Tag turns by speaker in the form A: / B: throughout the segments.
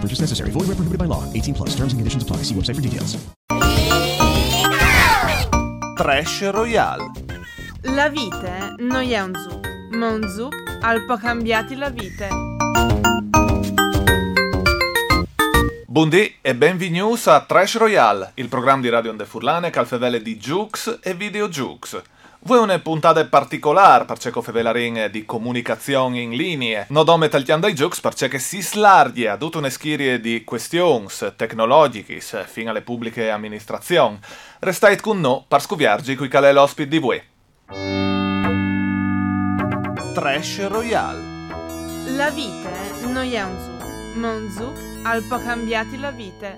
A: Purchase necessary. Void where prohibited by law. 18 plus. Terms and conditions apply. See website for details.
B: Trash Royale.
C: La vite non è un zouk, ma un zouk al po' cambiati la vite.
B: Buondì e benvenuti a Trash Royale, il programma di Radio Onde Furlane che al fevele di Jux e Video Jux. Voi una puntata particolare perché fevela ring di comunicazione in linea. Non dome tagliando ai Jux perché si slargia tutta una schirie di questioni tecnologiche fino alle pubbliche amministrazioni. Restate con noi per scoviargi qui qual è l'ospite di voi. Trash Royale.
C: La vite non è un zouk, ma un zouk al po' cambiati la vite.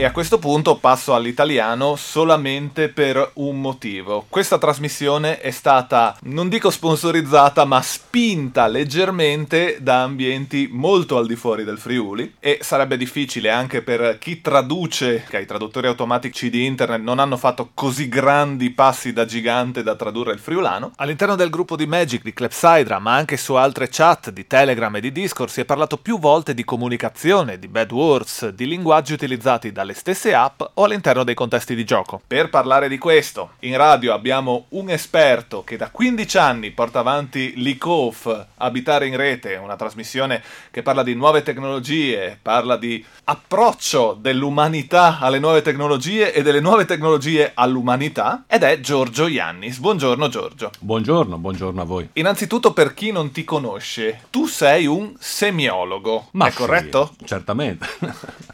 B: E a questo punto passo all'italiano solamente per un motivo. Questa trasmissione è stata, non dico sponsorizzata, ma spinta leggermente da ambienti molto al di fuori del Friuli e sarebbe difficile anche per chi traduce, che i traduttori automatici di internet non hanno fatto così grandi passi da gigante da tradurre il friulano. All'interno del gruppo di Magic, di Clepsydra, ma anche su altre chat di Telegram e di Discord si è parlato più volte di comunicazione, di bad words, di linguaggi utilizzati dalle stesse app o all'interno dei contesti di gioco. Per parlare di questo, in radio abbiamo un esperto che da 15 anni porta avanti l'ICOF Abitare in Rete, una trasmissione che parla di nuove tecnologie, parla di approccio dell'umanità alle nuove tecnologie e delle nuove tecnologie all'umanità, ed è Giorgio Iannis. Buongiorno Giorgio.
D: Buongiorno, buongiorno a voi.
B: Innanzitutto per chi non ti conosce, tu sei un semiologo,
D: Ma
B: è
D: sì,
B: corretto?
D: certamente.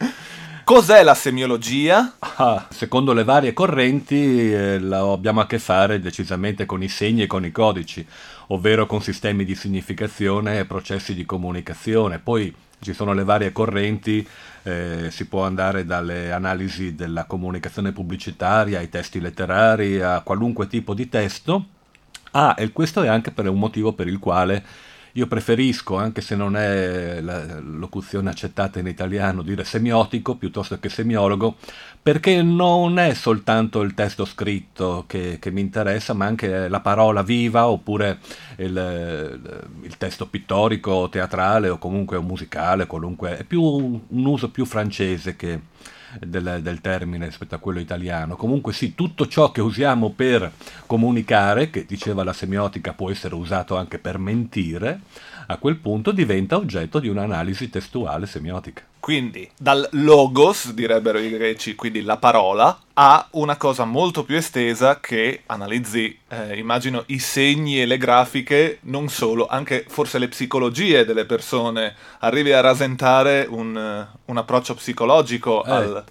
B: Cos'è la semiologia?
D: Ah, secondo le varie correnti eh, abbiamo a che fare decisamente con i segni e con i codici, ovvero con sistemi di significazione e processi di comunicazione. Poi ci sono le varie correnti, eh, si può andare dalle analisi della comunicazione pubblicitaria ai testi letterari, a qualunque tipo di testo. Ah, e questo è anche per un motivo per il quale io preferisco, anche se non è la locuzione accettata in italiano, dire semiotico piuttosto che semiologo, perché non è soltanto il testo scritto che, che mi interessa, ma anche la parola viva oppure il, il testo pittorico, teatrale o comunque musicale, qualunque. È più un, un uso più francese che del, del termine rispetto a quello italiano. Comunque sì, tutto ciò che usiamo per comunicare, che diceva la semiotica può essere usato anche per mentire, a quel punto diventa oggetto di un'analisi testuale semiotica.
B: Quindi dal logos, direbbero i greci, quindi la parola, a una cosa molto più estesa che analizzi, eh, immagino, i segni e le grafiche, non solo, anche forse le psicologie delle persone, arrivi a rasentare un, eh, un approccio psicologico
D: Eh,
B: al...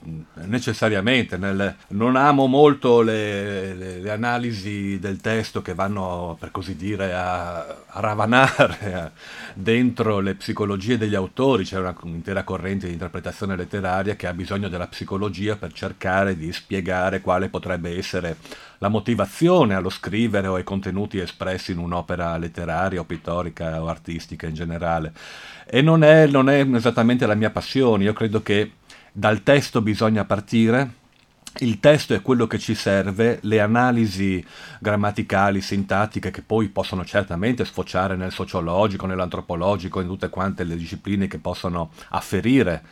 D: necessariamente, nel- non amo molto le, le- le analisi del testo che vanno, per così dire, a, a ravanare dentro le psicologie degli autori. C'è un'intera corrente di interpretazione letteraria che ha bisogno della psicologia per cercare di spiegare quale potrebbe essere la motivazione allo scrivere o ai contenuti espressi in un'opera letteraria o pittorica o artistica in generale. E non è, non è esattamente la mia passione, io credo che dal testo bisogna partire, il testo è quello che ci serve, le analisi grammaticali, sintattiche, che poi possono certamente sfociare nel sociologico, nell'antropologico, in tutte quante le discipline che possono afferire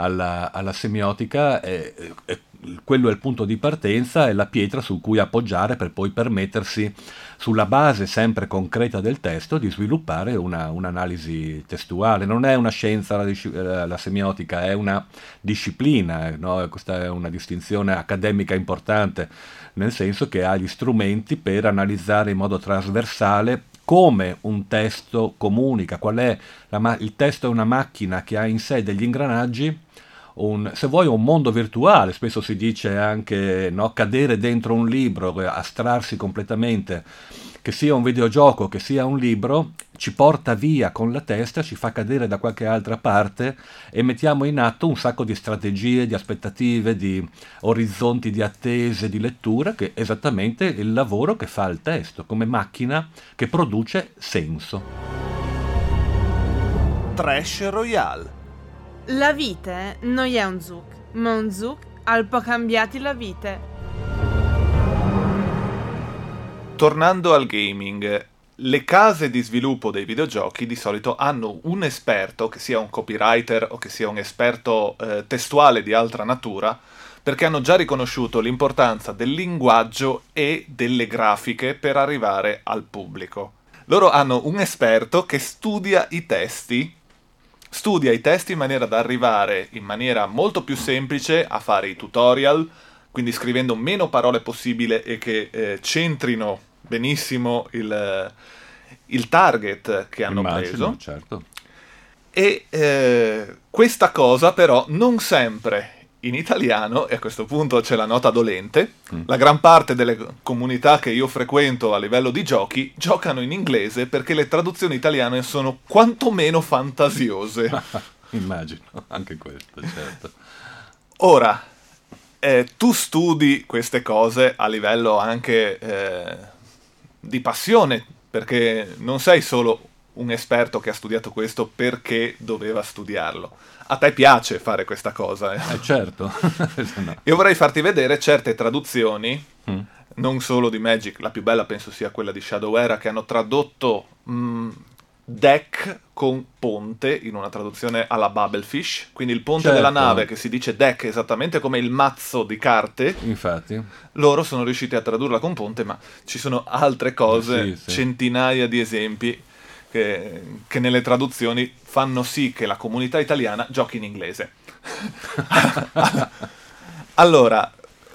D: alla, alla semiotica, e, e quello è il punto di partenza, è la pietra su cui appoggiare per poi permettersi, sulla base sempre concreta del testo, di sviluppare una, un'analisi testuale. Non è una scienza la, eh, la semiotica, è una disciplina, no? questa è una distinzione accademica importante, nel senso che ha gli strumenti per analizzare in modo trasversale come un testo comunica, qual è la, il testo è una macchina che ha in sé degli ingranaggi un, se vuoi un mondo virtuale, spesso si dice anche no, cadere dentro un libro, astrarsi completamente, che sia un videogioco, che sia un libro, ci porta via con la testa, ci fa cadere da qualche altra parte e mettiamo in atto un sacco di strategie, di aspettative, di orizzonti di attese, di lettura, che è esattamente il lavoro che fa il testo, come macchina che produce senso.
B: Trash Royale
C: la vite non è un zuc, ma un zuc al po' cambiati la vite.
B: Tornando al gaming, le case di sviluppo dei videogiochi di solito hanno un esperto, che sia un copywriter o che sia un esperto eh, testuale di altra natura, perché hanno già riconosciuto l'importanza del linguaggio e delle grafiche per arrivare al pubblico. Loro hanno un esperto che studia i testi studia i testi in maniera da arrivare in maniera molto più semplice a fare i tutorial, quindi scrivendo meno parole possibile e che eh, centrino benissimo il, il, target che hanno
D: Immagino,
B: preso.
D: Certo.
B: E eh, questa cosa però non sempre in italiano, e a questo punto c'è la nota dolente, mm. la gran parte delle comunità che io frequento a livello di giochi giocano in inglese perché le traduzioni italiane sono quantomeno fantasiose.
D: Immagino, anche questo, certo.
B: Ora, eh, tu studi queste cose a livello anche eh, di passione, perché non sei solo un esperto che ha studiato questo perché doveva studiarlo. A te piace fare questa cosa.
D: Eh, eh certo.
B: no. Io vorrei farti vedere certe traduzioni, mm. non solo di Magic, la più bella penso sia quella di Shadow Era, che hanno tradotto mm, deck con ponte in una traduzione alla Bubblefish, quindi il ponte certo. della nave che si dice deck esattamente come il mazzo di carte.
D: Infatti.
B: Loro sono riusciti a tradurla con ponte, ma ci sono altre cose, sì, sì. centinaia di esempi che, che nelle traduzioni fanno sì che la comunità italiana giochi in inglese. allora,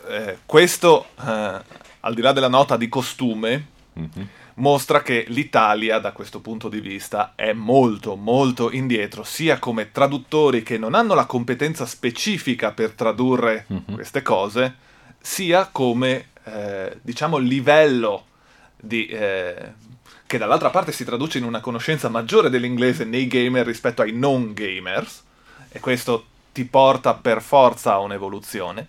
B: eh, questo, eh, al di là della nota di costume, mm-hmm. mostra che l'Italia, da questo punto di vista, è molto, molto indietro, sia come traduttori che non hanno la competenza specifica per tradurre mm-hmm. queste cose, sia come, eh, diciamo, livello di eh, che dall'altra parte si traduce in una conoscenza maggiore dell'inglese nei gamer rispetto ai non gamers, e questo ti porta per forza a un'evoluzione.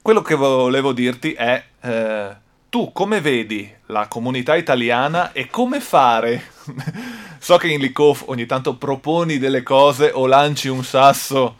B: Quello che volevo dirti è, eh, tu come vedi la comunità italiana e come fare? so che in Likoff ogni tanto proponi delle cose o lanci un sasso.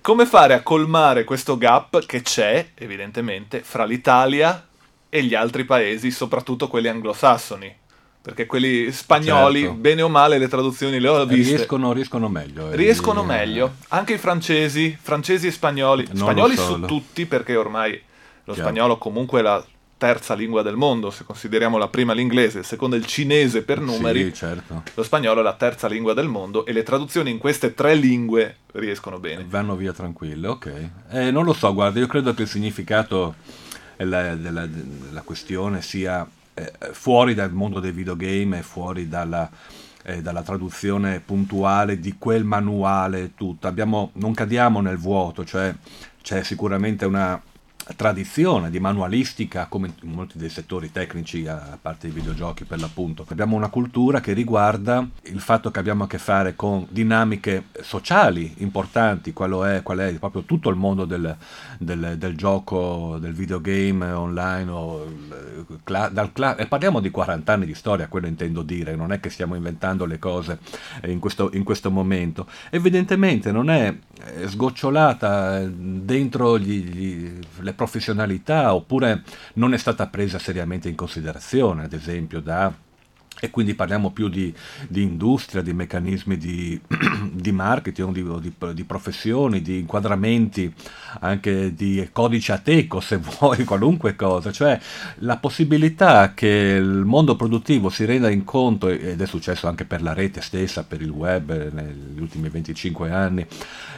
B: Come fare a colmare questo gap che c'è, evidentemente, fra l'Italia e gli altri paesi, soprattutto quelli anglosassoni? Perché quelli spagnoli, certo. bene o male, le traduzioni le ho viste.
D: Riescono, riescono meglio.
B: Eh, riescono di... meglio. Anche i francesi, francesi e spagnoli. Spagnoli su tutti, perché ormai lo Chiaro. spagnolo comunque è la terza lingua del mondo, se consideriamo la prima l'inglese, il secondo il cinese per numeri.
D: Sì, certo.
B: Lo spagnolo è la terza lingua del mondo e le traduzioni in queste tre lingue riescono bene.
D: Vanno via tranquille, ok. Eh, non lo so, guarda, io credo che il significato della, della, della questione sia eh, fuori dal mondo dei videogame e fuori dalla, eh, dalla, traduzione puntuale di quel manuale tutto. Abbiamo, non cadiamo nel vuoto, cioè c'è sicuramente una tradizione di manualistica come in molti dei settori tecnici a parte i videogiochi per l'appunto. Abbiamo una cultura che riguarda il fatto che abbiamo a che fare con dinamiche sociali importanti qual è, qual è proprio tutto il mondo del, del, del gioco del videogame online o, dal, e parliamo di 40 anni di storia quello intendo dire non è che stiamo inventando le cose in questo, in questo momento. Evidentemente non è sgocciolata dentro gli, gli, le professionalità oppure non è stata presa seriamente in considerazione, ad esempio da e quindi parliamo più di, di industria, di meccanismi di, di marketing, di, di, professioni, di inquadramenti, anche di codice ateco se vuoi, qualunque cosa, cioè la possibilità che il mondo produttivo si renda in conto, ed è successo anche per la rete stessa, per il web negli ultimi 25 anni,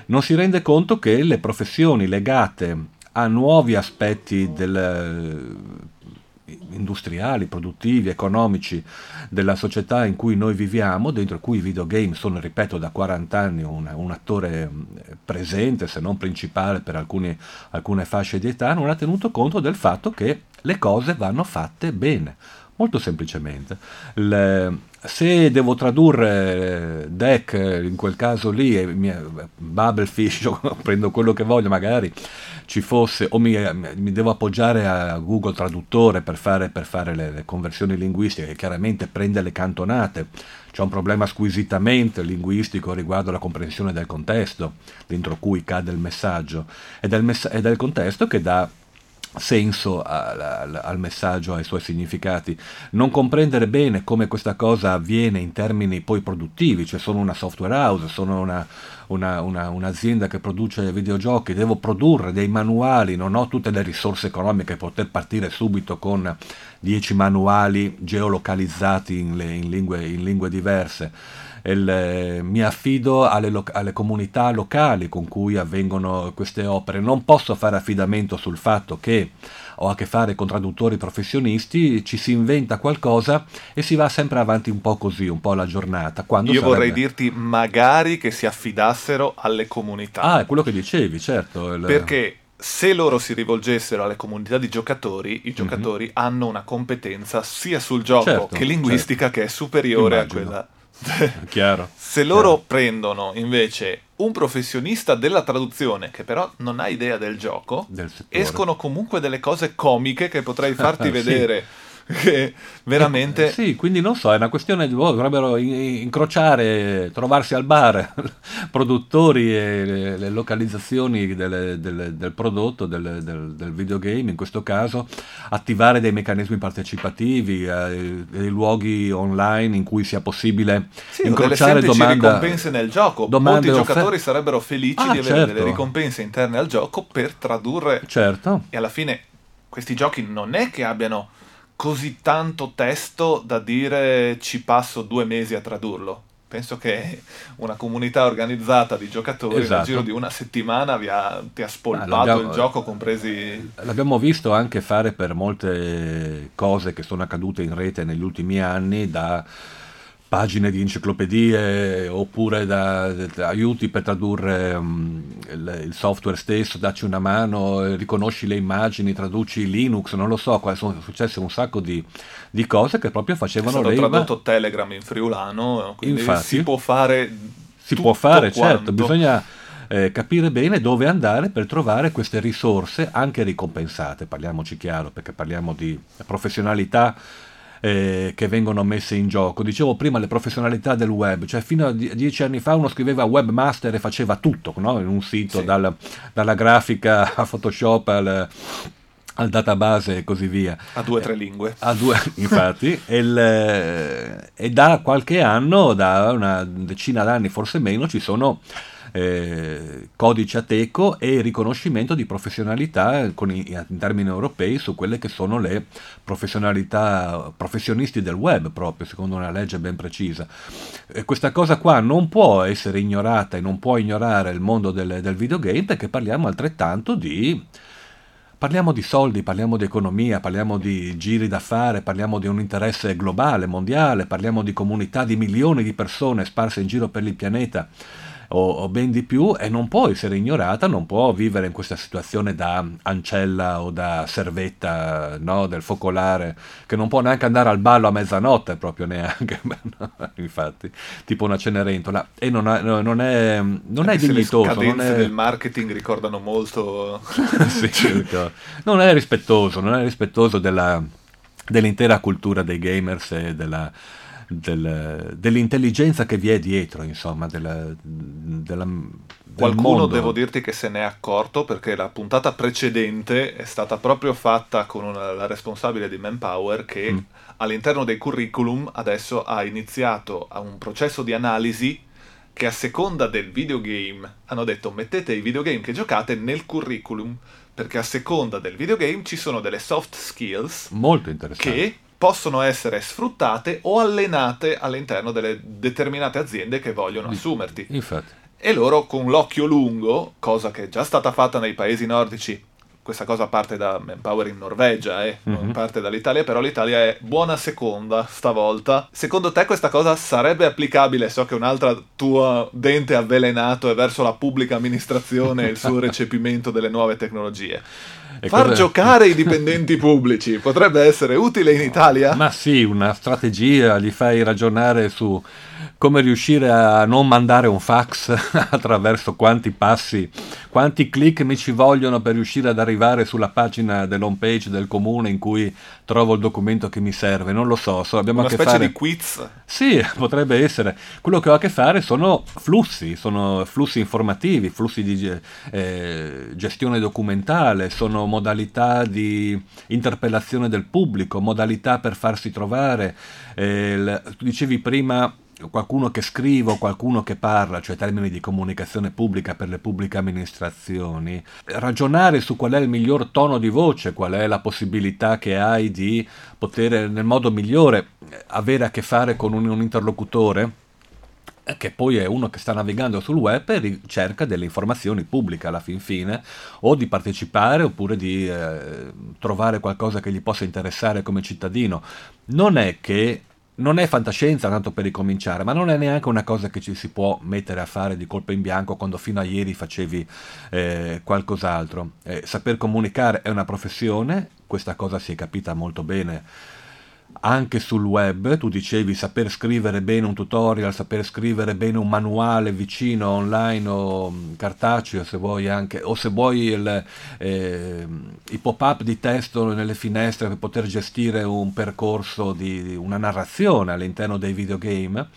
D: non si rende conto che le professioni legate a nuovi aspetti del industriali, produttivi, economici della società in cui noi viviamo, dentro cui i videogame sono, ripeto, da 40 anni un, un attore presente, se non principale per alcuni, alcune fasce di età, non ha tenuto conto del fatto che le cose vanno fatte bene. Molto semplicemente. Le, se devo tradurre deck in quel caso lì, Bubblefish, prendo quello che voglio, magari ci fosse, o mi, mi devo appoggiare a Google Traduttore per fare, per fare le, le, conversioni linguistiche, che chiaramente prende le cantonate. C'è un problema squisitamente linguistico riguardo alla comprensione del contesto dentro cui cade il messaggio, ed è il, mess- è il contesto che dà senso al, al, al, messaggio, ai suoi significati. Non comprendere bene come questa cosa avviene in termini poi produttivi, cioè sono una software house, sono una, una, una, un'azienda che produce videogiochi, devo produrre dei manuali, non ho tutte le risorse economiche per poter partire subito con 10 manuali geolocalizzati in, le, in, lingue, in lingue diverse il, mi affido alle, lo, alle, comunità locali con cui avvengono queste opere, non posso fare affidamento sul fatto che ho a che fare con traduttori professionisti, ci si inventa qualcosa e si va sempre avanti un po' così, un po' alla giornata.
B: Io
D: sarebbe...
B: vorrei dirti magari che si affidassero alle comunità.
D: Ah, è quello che dicevi, certo.
B: Il... Perché se loro si rivolgessero alle comunità di giocatori, i giocatori mm-hmm. hanno una competenza sia sul gioco
D: certo,
B: che linguistica
D: certo.
B: che è superiore
D: Immagino.
B: a quella. Se loro
D: chiaro.
B: prendono invece un professionista della traduzione che però non ha idea del gioco,
D: del
B: escono comunque delle cose comiche che potrei farti vedere. Che veramente.
D: Eh, sì, quindi non so, è una questione di. Oh, dovrebbero incrociare, trovarsi al bar produttori e le, le localizzazioni delle, delle, del prodotto, del, del, del, videogame, in questo caso, attivare dei meccanismi partecipativi, eh, dei luoghi online in cui sia possibile
B: sì,
D: incrociare
B: delle
D: domanda,
B: ricompense nel gioco. Molti giocatori
D: offer-
B: sarebbero felici
D: ah,
B: di avere
D: certo.
B: delle ricompense interne al gioco per tradurre.
D: Certo.
B: E alla fine questi giochi non è che abbiano così tanto testo da dire ci passo due mesi a tradurlo. Penso che una comunità organizzata di giocatori
D: Esatto.
B: nel giro di una settimana vi ha, ti ha spolpato il gioco, compresi...
D: L'abbiamo visto anche fare per molte cose che sono accadute in rete negli ultimi anni, da pagine di enciclopedie oppure da, da aiuti per tradurre um, il, il software stesso, dacci una mano, riconosci le immagini, traduci Linux, non lo so, sono successe un sacco di, di cose che proprio
B: È
D: facevano
B: stato
D: leva.
B: tradotto Telegram in friulano, quindi
D: Infatti.
B: si può fare
D: Si può fare,
B: quanto.
D: certo, bisogna eh, capire bene dove andare per trovare queste risorse anche ricompensate, parliamoci chiaro, perché parliamo di professionalità eh, che vengono messe in gioco. Dicevo prima le professionalità del web, cioè fino a die- dieci anni fa uno scriveva webmaster e faceva tutto no? in un sito,
B: Sì.
D: dal- dalla grafica a Photoshop al, al database e così via.
B: A due o tre lingue.
D: A due, infatti, e, il- e da qualche anno, da una decina d'anni forse meno, ci sono eh, codici ateco e riconoscimento di professionalità i- in termini europei su quelle che sono le professionalità professionisti del web proprio secondo una legge ben precisa. E questa cosa qua non può essere ignorata e non può ignorare il mondo del, del videogame perché parliamo altrettanto di Parliamo di soldi, parliamo di economia, parliamo di giri da fare, parliamo di un interesse globale, mondiale, parliamo di comunità di milioni di persone sparse in giro per il pianeta o, o ben di più e non può essere ignorata, non può vivere in questa situazione da ancella o da servetta no, del focolare che non può neanche andare al ballo a mezzanotte proprio neanche, infatti, tipo una cenerentola e non, ha- no, non è, non è dignitoso.
B: Le
D: non
B: scadenze
D: è...
B: del marketing ricordano molto...
D: Sì, ecco. non è rispettoso, non è rispettoso della- dell'intera cultura dei gamers e della- del- dell'intelligenza che vi è dietro, insomma, della, della- del
B: Qualcuno
D: mondo.
B: devo dirti che se n'è accorto perché la puntata precedente è stata proprio fatta con una- la responsabile di Manpower che
D: Mm.
B: all'interno dei curriculum adesso ha iniziato un processo di analisi che a seconda del videogame hanno detto mettete i videogame che giocate nel curriculum perché a seconda del videogame ci sono delle soft skills
D: Molto interessante.
B: che possono essere sfruttate o allenate all'interno delle determinate aziende che vogliono assumerti.
D: Infatti.
B: E loro con l'occhio lungo, cosa che è già stata fatta nei paesi nordici, questa cosa parte da Manpower in Norvegia, eh, non
D: Mhm.
B: parte dall'Italia, però l'Italia è buona seconda stavolta. Secondo te questa cosa sarebbe applicabile? So che un'altra tua dente avvelenato è verso la pubblica amministrazione e il suo recepimento delle nuove tecnologie.
D: E
B: Far
D: cosa-
B: giocare i dipendenti pubblici potrebbe essere utile in Italia?
D: Ma sì, una strategia, li fai ragionare su come riuscire a non mandare un fax attraverso quanti passi, quanti click mi ci vogliono per riuscire ad arrivare sulla pagina dell'home page del comune in cui trovo il documento che mi serve. Non lo so, so abbiamo
B: Una
D: a che
B: specie
D: fare...
B: di quiz?
D: Sì, potrebbe essere. Quello che ho a che fare sono flussi, sono flussi informativi, flussi di eh, gestione documentale, sono modalità di interpellazione del pubblico, modalità per farsi trovare. Eh, il- tu dicevi prima qualcuno che scrive o qualcuno che parla, cioè termini di comunicazione pubblica per le pubbliche amministrazioni, ragionare su qual è il miglior tono di voce, qual è la possibilità che hai di poter nel modo migliore avere a che fare con un, un interlocutore eh, che poi è uno che sta navigando sul web e ricerca delle informazioni pubbliche alla fin fine, o di partecipare oppure di eh, trovare qualcosa che gli possa interessare come cittadino. Non è che non è fantascienza tanto per ricominciare, ma non è neanche una cosa che ci si può mettere a fare di colpo in bianco quando fino a ieri facevi eh, qualcos'altro. Eh, saper comunicare è una professione, questa cosa si è capita molto bene anche sul web, tu dicevi saper scrivere bene un tutorial, saper scrivere bene un manuale vicino online o mh, cartaceo se vuoi anche, o se vuoi il, eh, i pop-up di testo nelle finestre per poter gestire un percorso di una narrazione all'interno dei videogame,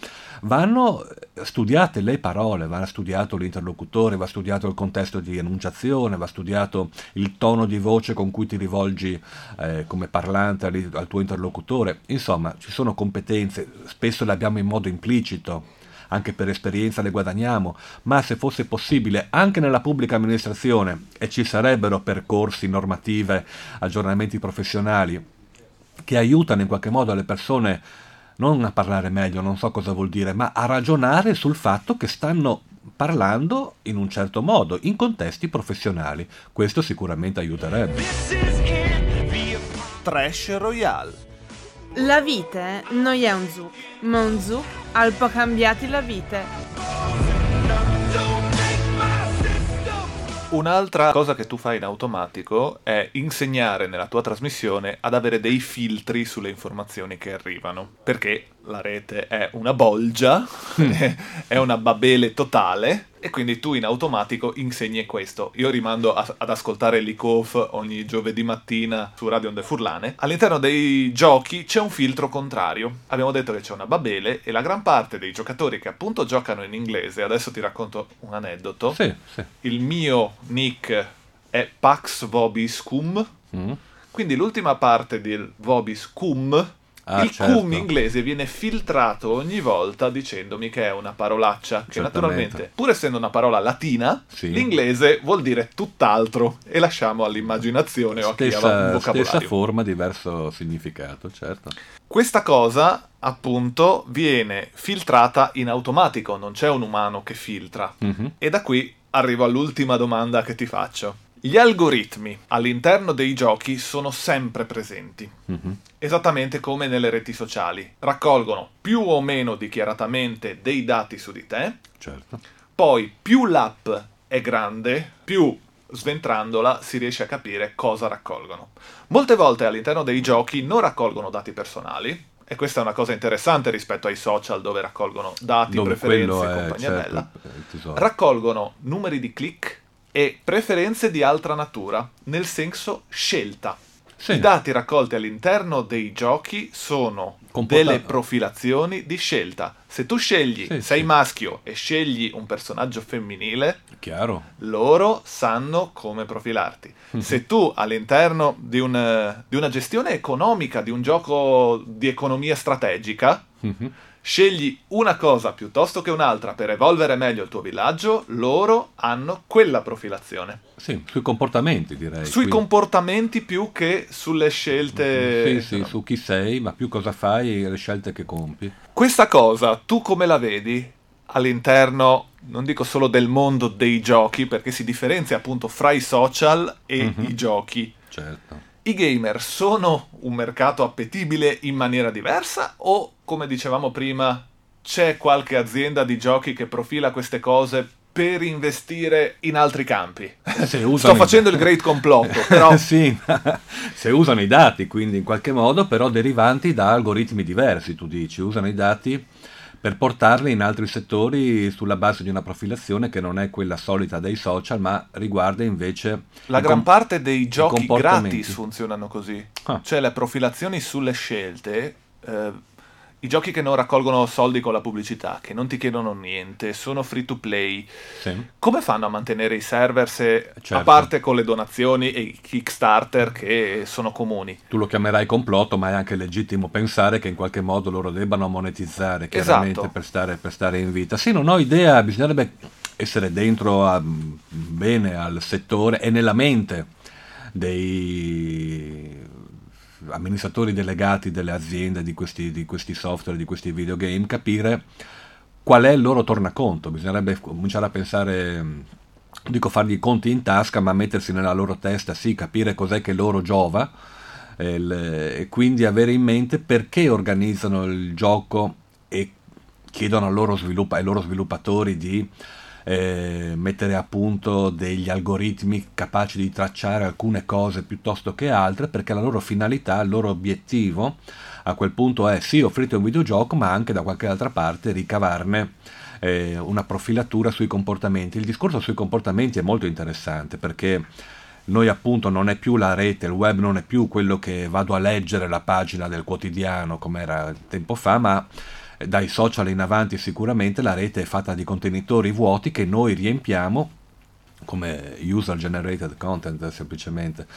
D: vanno studiate le parole, va studiato l'interlocutore, va studiato il contesto di enunciazione, va studiato il tono di voce con cui ti rivolgi eh, come parlante al, al tuo interlocutore. Insomma, ci sono competenze, spesso le abbiamo in modo implicito, anche per esperienza le guadagniamo, ma se fosse possibile anche nella pubblica amministrazione e ci sarebbero percorsi, normative, aggiornamenti professionali che aiutano in qualche modo le persone non a parlare meglio, non so cosa vuol dire, ma a ragionare sul fatto che stanno parlando in un certo modo, in contesti professionali. Questo sicuramente aiuterebbe.
B: Trash Royale.
C: La vite non è un zuc, ma un zuc al po' cambiati la vite.
B: Un'altra cosa che tu fai in automatico è insegnare nella tua trasmissione ad avere dei filtri sulle informazioni che arrivano. Perché la rete è una bolgia, è una babele totale, e quindi tu in automatico insegni questo. Io rimando a- ad ascoltare l'ICOF ogni giovedì mattina su Radio Onde Furlane. All'interno dei giochi c'è un filtro contrario. Abbiamo detto che c'è una babele e la gran parte dei giocatori che appunto giocano in inglese, adesso ti racconto un aneddoto.
D: Sì, sì.
B: Il mio nick è Pax Vobiscum.
D: Mm.
B: Quindi l'ultima parte del Vobiscum,
D: Ah,
B: il
D: certo.
B: cum inglese viene filtrato ogni volta dicendomi che è una parolaccia. Che naturalmente, pur essendo una parola latina,
D: Sì.
B: l'inglese vuol dire tutt'altro. E lasciamo all'immaginazione o a chi ha un vocabolario.
D: stessa forma, diverso significato, certo.
B: Questa cosa, appunto, viene filtrata in automatico, non c'è un umano che filtra.
D: Mhm.
B: E da qui arrivo all'ultima domanda che ti faccio. Gli algoritmi all'interno dei giochi sono sempre presenti,
D: Mhm.
B: esattamente come nelle reti sociali. Raccolgono più o meno dichiaratamente dei dati su di te,
D: Certo.
B: poi più l'app è grande, più sventrandola si riesce a capire cosa raccolgono. Molte volte all'interno dei giochi non raccolgono dati personali, e questa è una cosa interessante rispetto ai social dove raccolgono dati,
D: Dove
B: preferenze e compagnia
D: certo,
B: bella.
D: tesoro.
B: Raccolgono numeri di click e preferenze di altra natura, nel senso scelta.
D: Sì.
B: I dati raccolti all'interno dei giochi sono
D: Comporta-
B: delle profilazioni di scelta. Se tu scegli,
D: Sì,
B: sei
D: sì.
B: maschio e scegli un personaggio femminile,
D: Chiaro.
B: loro sanno come profilarti.
D: Mhm.
B: Se tu all'interno di, un- di una gestione economica, di un gioco di economia strategica,
D: Mhm.
B: Scegli una cosa piuttosto che un'altra per evolvere meglio il tuo villaggio, loro hanno quella profilazione.
D: Sì, sui comportamenti direi.
B: Sui
D: quindi.
B: comportamenti più che sulle scelte.
D: Sì, sì, su chi sei, ma più cosa fai e le scelte che compi.
B: Questa cosa, tu come la vedi all'interno, non dico solo del mondo dei giochi, perché si differenzia appunto fra i social e
D: Mhm.
B: i giochi.
D: Certo.
B: I gamer sono un mercato appetibile in maniera diversa o, come dicevamo prima, c'è qualche azienda di giochi che profila queste cose per investire in altri campi?
D: Se
B: Sto
D: usano i-
B: facendo il great complotto, però
D: sì, se usano i dati, quindi in qualche modo, però derivanti da algoritmi diversi, tu dici, usano i dati per portarli in altri settori sulla base di una profilazione che non è quella solita dei social, ma riguarda invece
B: la gran
D: com-
B: parte dei giochi gratis funzionano così.
D: Ah.
B: Cioè le profilazioni sulle scelte, eh, i giochi che non raccolgono soldi con la pubblicità, che non ti chiedono niente, sono free to play.
D: Sì.
B: Come fanno a mantenere i server se, a
D: Certo.
B: parte con le donazioni e i Kickstarter che sono comuni?
D: Tu lo chiamerai complotto, ma è anche legittimo pensare che in qualche modo loro debbano monetizzare chiaramente
B: Esatto.
D: per, stare, per stare in vita. Sì, non ho idea, bisognerebbe essere dentro a- bene al settore e nella mente dei amministratori delegati delle aziende di questi, di questi software, di questi videogame, capire qual è il loro tornaconto. Bisognerebbe cominciare a pensare, non dico fargli i conti in tasca, ma mettersi nella loro testa, sì, capire cos'è che loro giova e, il- e quindi avere in mente perché organizzano il gioco e chiedono loro, sviluppa- ai loro sviluppatori di eh, mettere a punto degli algoritmi capaci di tracciare alcune cose piuttosto che altre, perché la loro finalità, il loro obiettivo a quel punto è sì offrite un videogioco, ma anche da qualche altra parte ricavarne eh, una profilatura sui comportamenti. Il discorso sui comportamenti è molto interessante perché noi appunto non è più la rete, il web non è più quello che vado a leggere la pagina del quotidiano come era tempo fa, ma dai social in avanti sicuramente la rete è fatta di contenitori vuoti che noi riempiamo come user generated content semplicemente.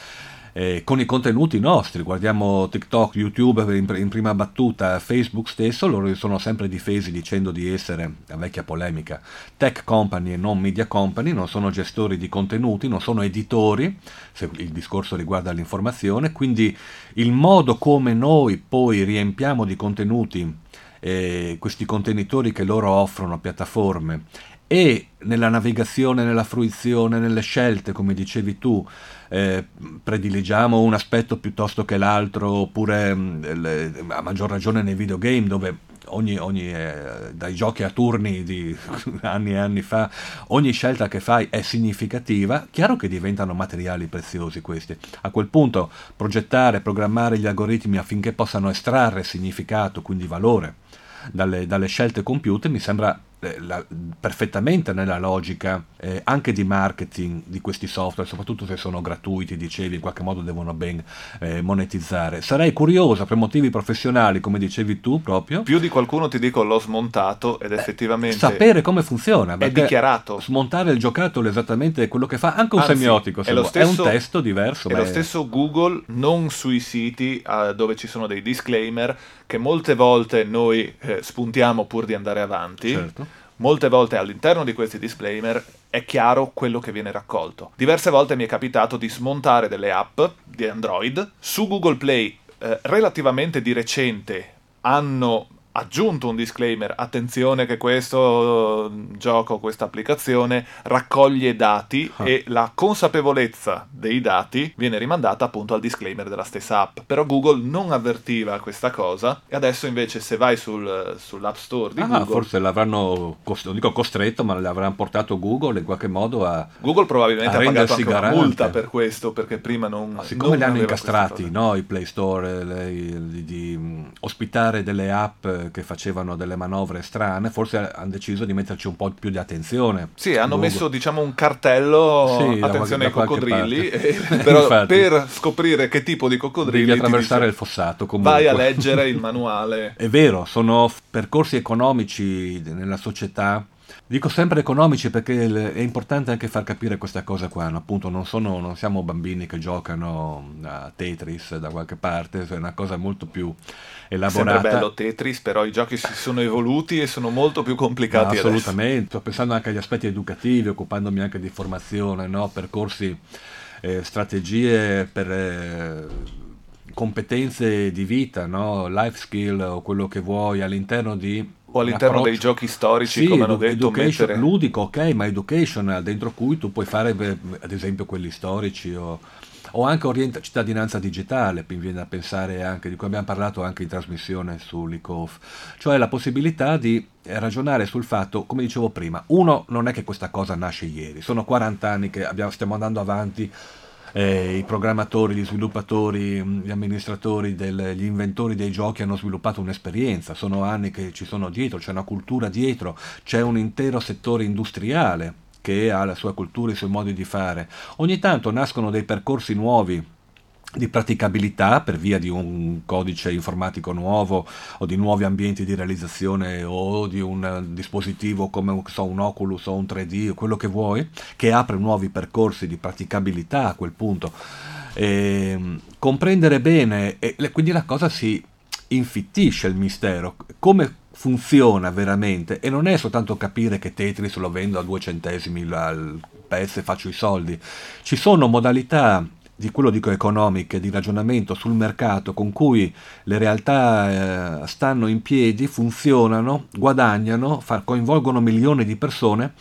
D: Eh, con i contenuti nostri guardiamo TikTok, YouTube in, in prima battuta Facebook stesso loro sono sempre difesi dicendo di essere la vecchia polemica tech company e non media company non sono gestori di contenuti non sono editori se il discorso riguarda l'informazione quindi il modo come noi poi riempiamo di contenuti eh, questi contenitori che loro offrono, piattaforme, e nella navigazione, nella fruizione, nelle scelte, come dicevi tu, eh, prediligiamo un aspetto piuttosto che l'altro, oppure mh, le- a maggior ragione nei videogame dove ogni, ogni, eh, dai giochi a turni di anni e anni fa, ogni scelta che fai è significativa, chiaro che diventano materiali preziosi questi. A quel punto progettare, programmare gli algoritmi affinché possano estrarre significato, quindi valore, dalle, dalle scelte compiute mi sembra la- perfettamente nella logica eh, anche di marketing di questi software, soprattutto se sono gratuiti, dicevi, in qualche modo devono ben eh, monetizzare. Sarei curiosa per motivi professionali, come dicevi tu proprio,
B: Più di qualcuno ti dico l'ho smontato ed effettivamente
D: sapere come funziona.
B: è dichiarato.
D: Smontare il giocattolo è esattamente quello che fa anche un
B: Anzi,
D: semiotico, se
B: è, stesso,
D: è un testo diverso.
B: È lo stesso Google, non sui siti eh, dove ci sono dei disclaimer che molte volte noi eh, spuntiamo pur di andare avanti.
D: Certo.
B: Molte volte all'interno di questi disclaimer è chiaro quello che viene raccolto. Diverse volte mi è capitato di smontare delle app di Android su Google Play eh, relativamente di recente hanno aggiunto un disclaimer, attenzione che questo gioco, questa applicazione raccoglie dati
D: Ah.
B: e la consapevolezza dei dati viene rimandata appunto al disclaimer della stessa app. Però Google non avvertiva questa cosa e adesso invece se vai sul, sull'App Store di
D: Ah,
B: Google,
D: forse l'avranno, cost- non dico costretto, ma l'avranno portato Google in qualche modo a...
B: Google probabilmente
D: a
B: ha pagato anche una multa per questo perché prima non...
D: Ma siccome
B: non
D: li hanno incastrati no, i Play Store eh, le- di, di, ospitare delle app eh, eh, che facevano delle manovre strane, forse hanno deciso di metterci un po' più di attenzione.
B: Sì, hanno
D: Lungo.
B: messo diciamo un cartello,
D: Sì,
B: attenzione ai
D: da qualche
B: coccodrilli,
D: parte.
B: e- però per scoprire che tipo di coccodrilli
D: Devi attraversare
B: dice,
D: il fossato comunque.
B: vai a leggere il manuale.
D: È vero, sono percorsi economici nella società. Dico sempre economici perché è importante anche far capire questa cosa qua. no? Appunto, non, sono, non siamo bambini che giocano a Tetris da qualche parte, è una cosa molto più elaborata.
B: Sempre bello Tetris, però i giochi si sono evoluti e sono molto più complicati adesso.
D: Assolutamente, sto pensando anche agli aspetti educativi, occupandomi anche di formazione, no? percorsi, eh, strategie per eh, competenze di vita, no? life skill o quello che vuoi all'interno di...
B: O all'interno dei giochi storici,
D: Sì,
B: come hanno detto, mettere...
D: ludico, ok, ma educational, dentro cui tu puoi fare ad esempio quelli storici o, o anche orienta- cittadinanza digitale, mi viene da pensare anche, di cui abbiamo parlato anche in trasmissione su Licof, cioè la possibilità di eh, ragionare sul fatto, come dicevo prima, uno non è che questa cosa nasce ieri, sono 40 anni che abbiamo- stiamo andando avanti eh, i programmatori, gli sviluppatori, mh, gli amministratori, del- gli inventori dei giochi hanno sviluppato un'esperienza, sono anni che ci sono dietro, c'è una cultura dietro, c'è un intero settore industriale che ha la sua cultura, i suoi modi di fare. Ogni tanto nascono dei percorsi nuovi di praticabilità per via di un codice informatico nuovo o di nuovi ambienti di realizzazione o di un eh, dispositivo come so, un Oculus o un 3D o quello che vuoi, che apre nuovi percorsi di praticabilità a quel punto. Ehm, comprendere bene, e quindi la cosa si infittisce il mistero, come funziona veramente e non è soltanto capire che Tetris lo vendo a due centesimi al pezzo e faccio i soldi, ci sono modalità di quello dico economiche, di ragionamento sul mercato con cui le realtà eh, stanno in piedi, funzionano, guadagnano, fa- coinvolgono milioni di persone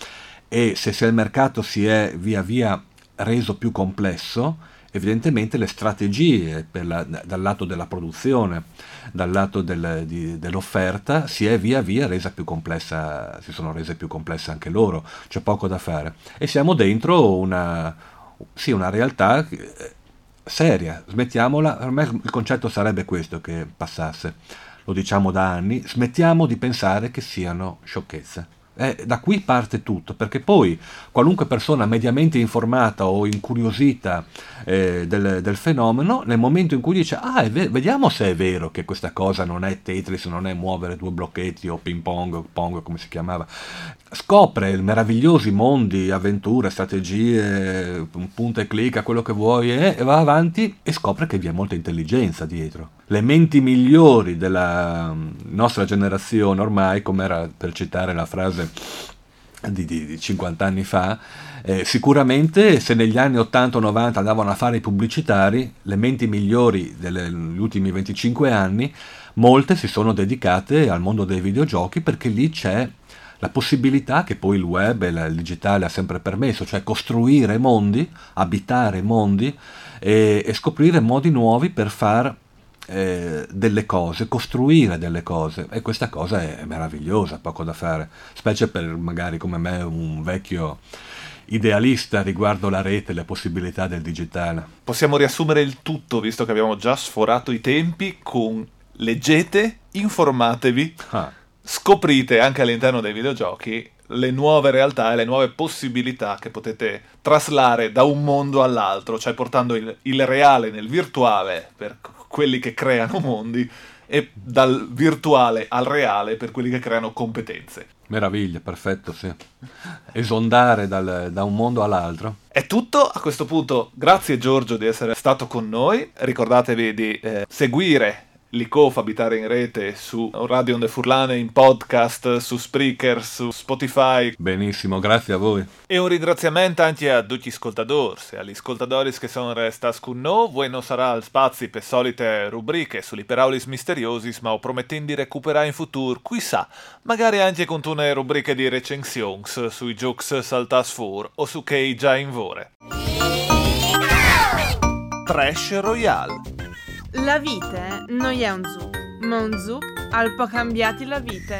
D: e se, se il mercato si è via via reso più complesso, evidentemente le strategie la- dal lato della produzione, dal lato del- di- dell'offerta, si è via via resa più complessa, si sono rese più complesse anche loro, c'è poco da fare. E siamo dentro una, sì, una realtà eh, seria, smettiamola, per me il concetto sarebbe questo che passasse, lo diciamo da anni, smettiamo di pensare che siano sciocchezze. Eh, da qui parte tutto, perché poi qualunque persona mediamente informata o incuriosita eh, del, del fenomeno, nel momento in cui dice, ah, è ve- vediamo se è vero che questa cosa non è Tetris, non è muovere due blocchetti o ping pong, pong come si chiamava, scopre meravigliosi mondi, avventure, strategie, punta e clicca, quello che vuoi, eh, e va avanti e scopre che vi è molta intelligenza dietro. Le menti migliori della mm, nostra generazione ormai, come era per citare la frase di, di- di 50 anni fa, eh, sicuramente se negli anni 80 o 90 andavano a fare i pubblicitari, le menti migliori degli ultimi 25 anni, molte si sono dedicate al mondo dei videogiochi perché lì c'è la possibilità che poi il web e il digitale ha sempre permesso, cioè costruire mondi, abitare mondi e, e scoprire modi nuovi per far eh, delle cose, costruire delle cose. E questa cosa è meravigliosa, poco da fare, specie per magari come me un vecchio idealista riguardo la rete e le possibilità del digitale.
B: Possiamo riassumere il tutto, visto che abbiamo già sforato i tempi, con leggete, informatevi,
D: Ah,
B: scoprite anche all'interno dei videogiochi le nuove realtà e le nuove possibilità che potete traslare da un mondo all'altro, cioè portando il, il reale nel virtuale per quelli che creano mondi e dal virtuale al reale per quelli che creano competenze.
D: meraviglia, perfetto, sì. Esondare dal- da un mondo all'altro.
B: È tutto, a questo punto grazie Giorgio di essere stato con noi, ricordatevi di eh, seguire l'ICOF Abitare in Rete su Radio Onde Furlane, in podcast, su Spreaker, su Spotify
D: Benissimo, grazie a voi.
B: e un ringraziamento anche a tutti gli ascoltatori, e agli ascoltatori che sono restati con noi, voi non sarà spazio per solite rubriche sugli peraulis misteriosi, ma ho promettendo di recuperare in futuro, chissà, magari anche con una rubriche di recensioni sui giochi saltas fuori o su che già in vore. Trash Royale
C: La vite non è un zuc, ma un zuc al po' cambiati la vite.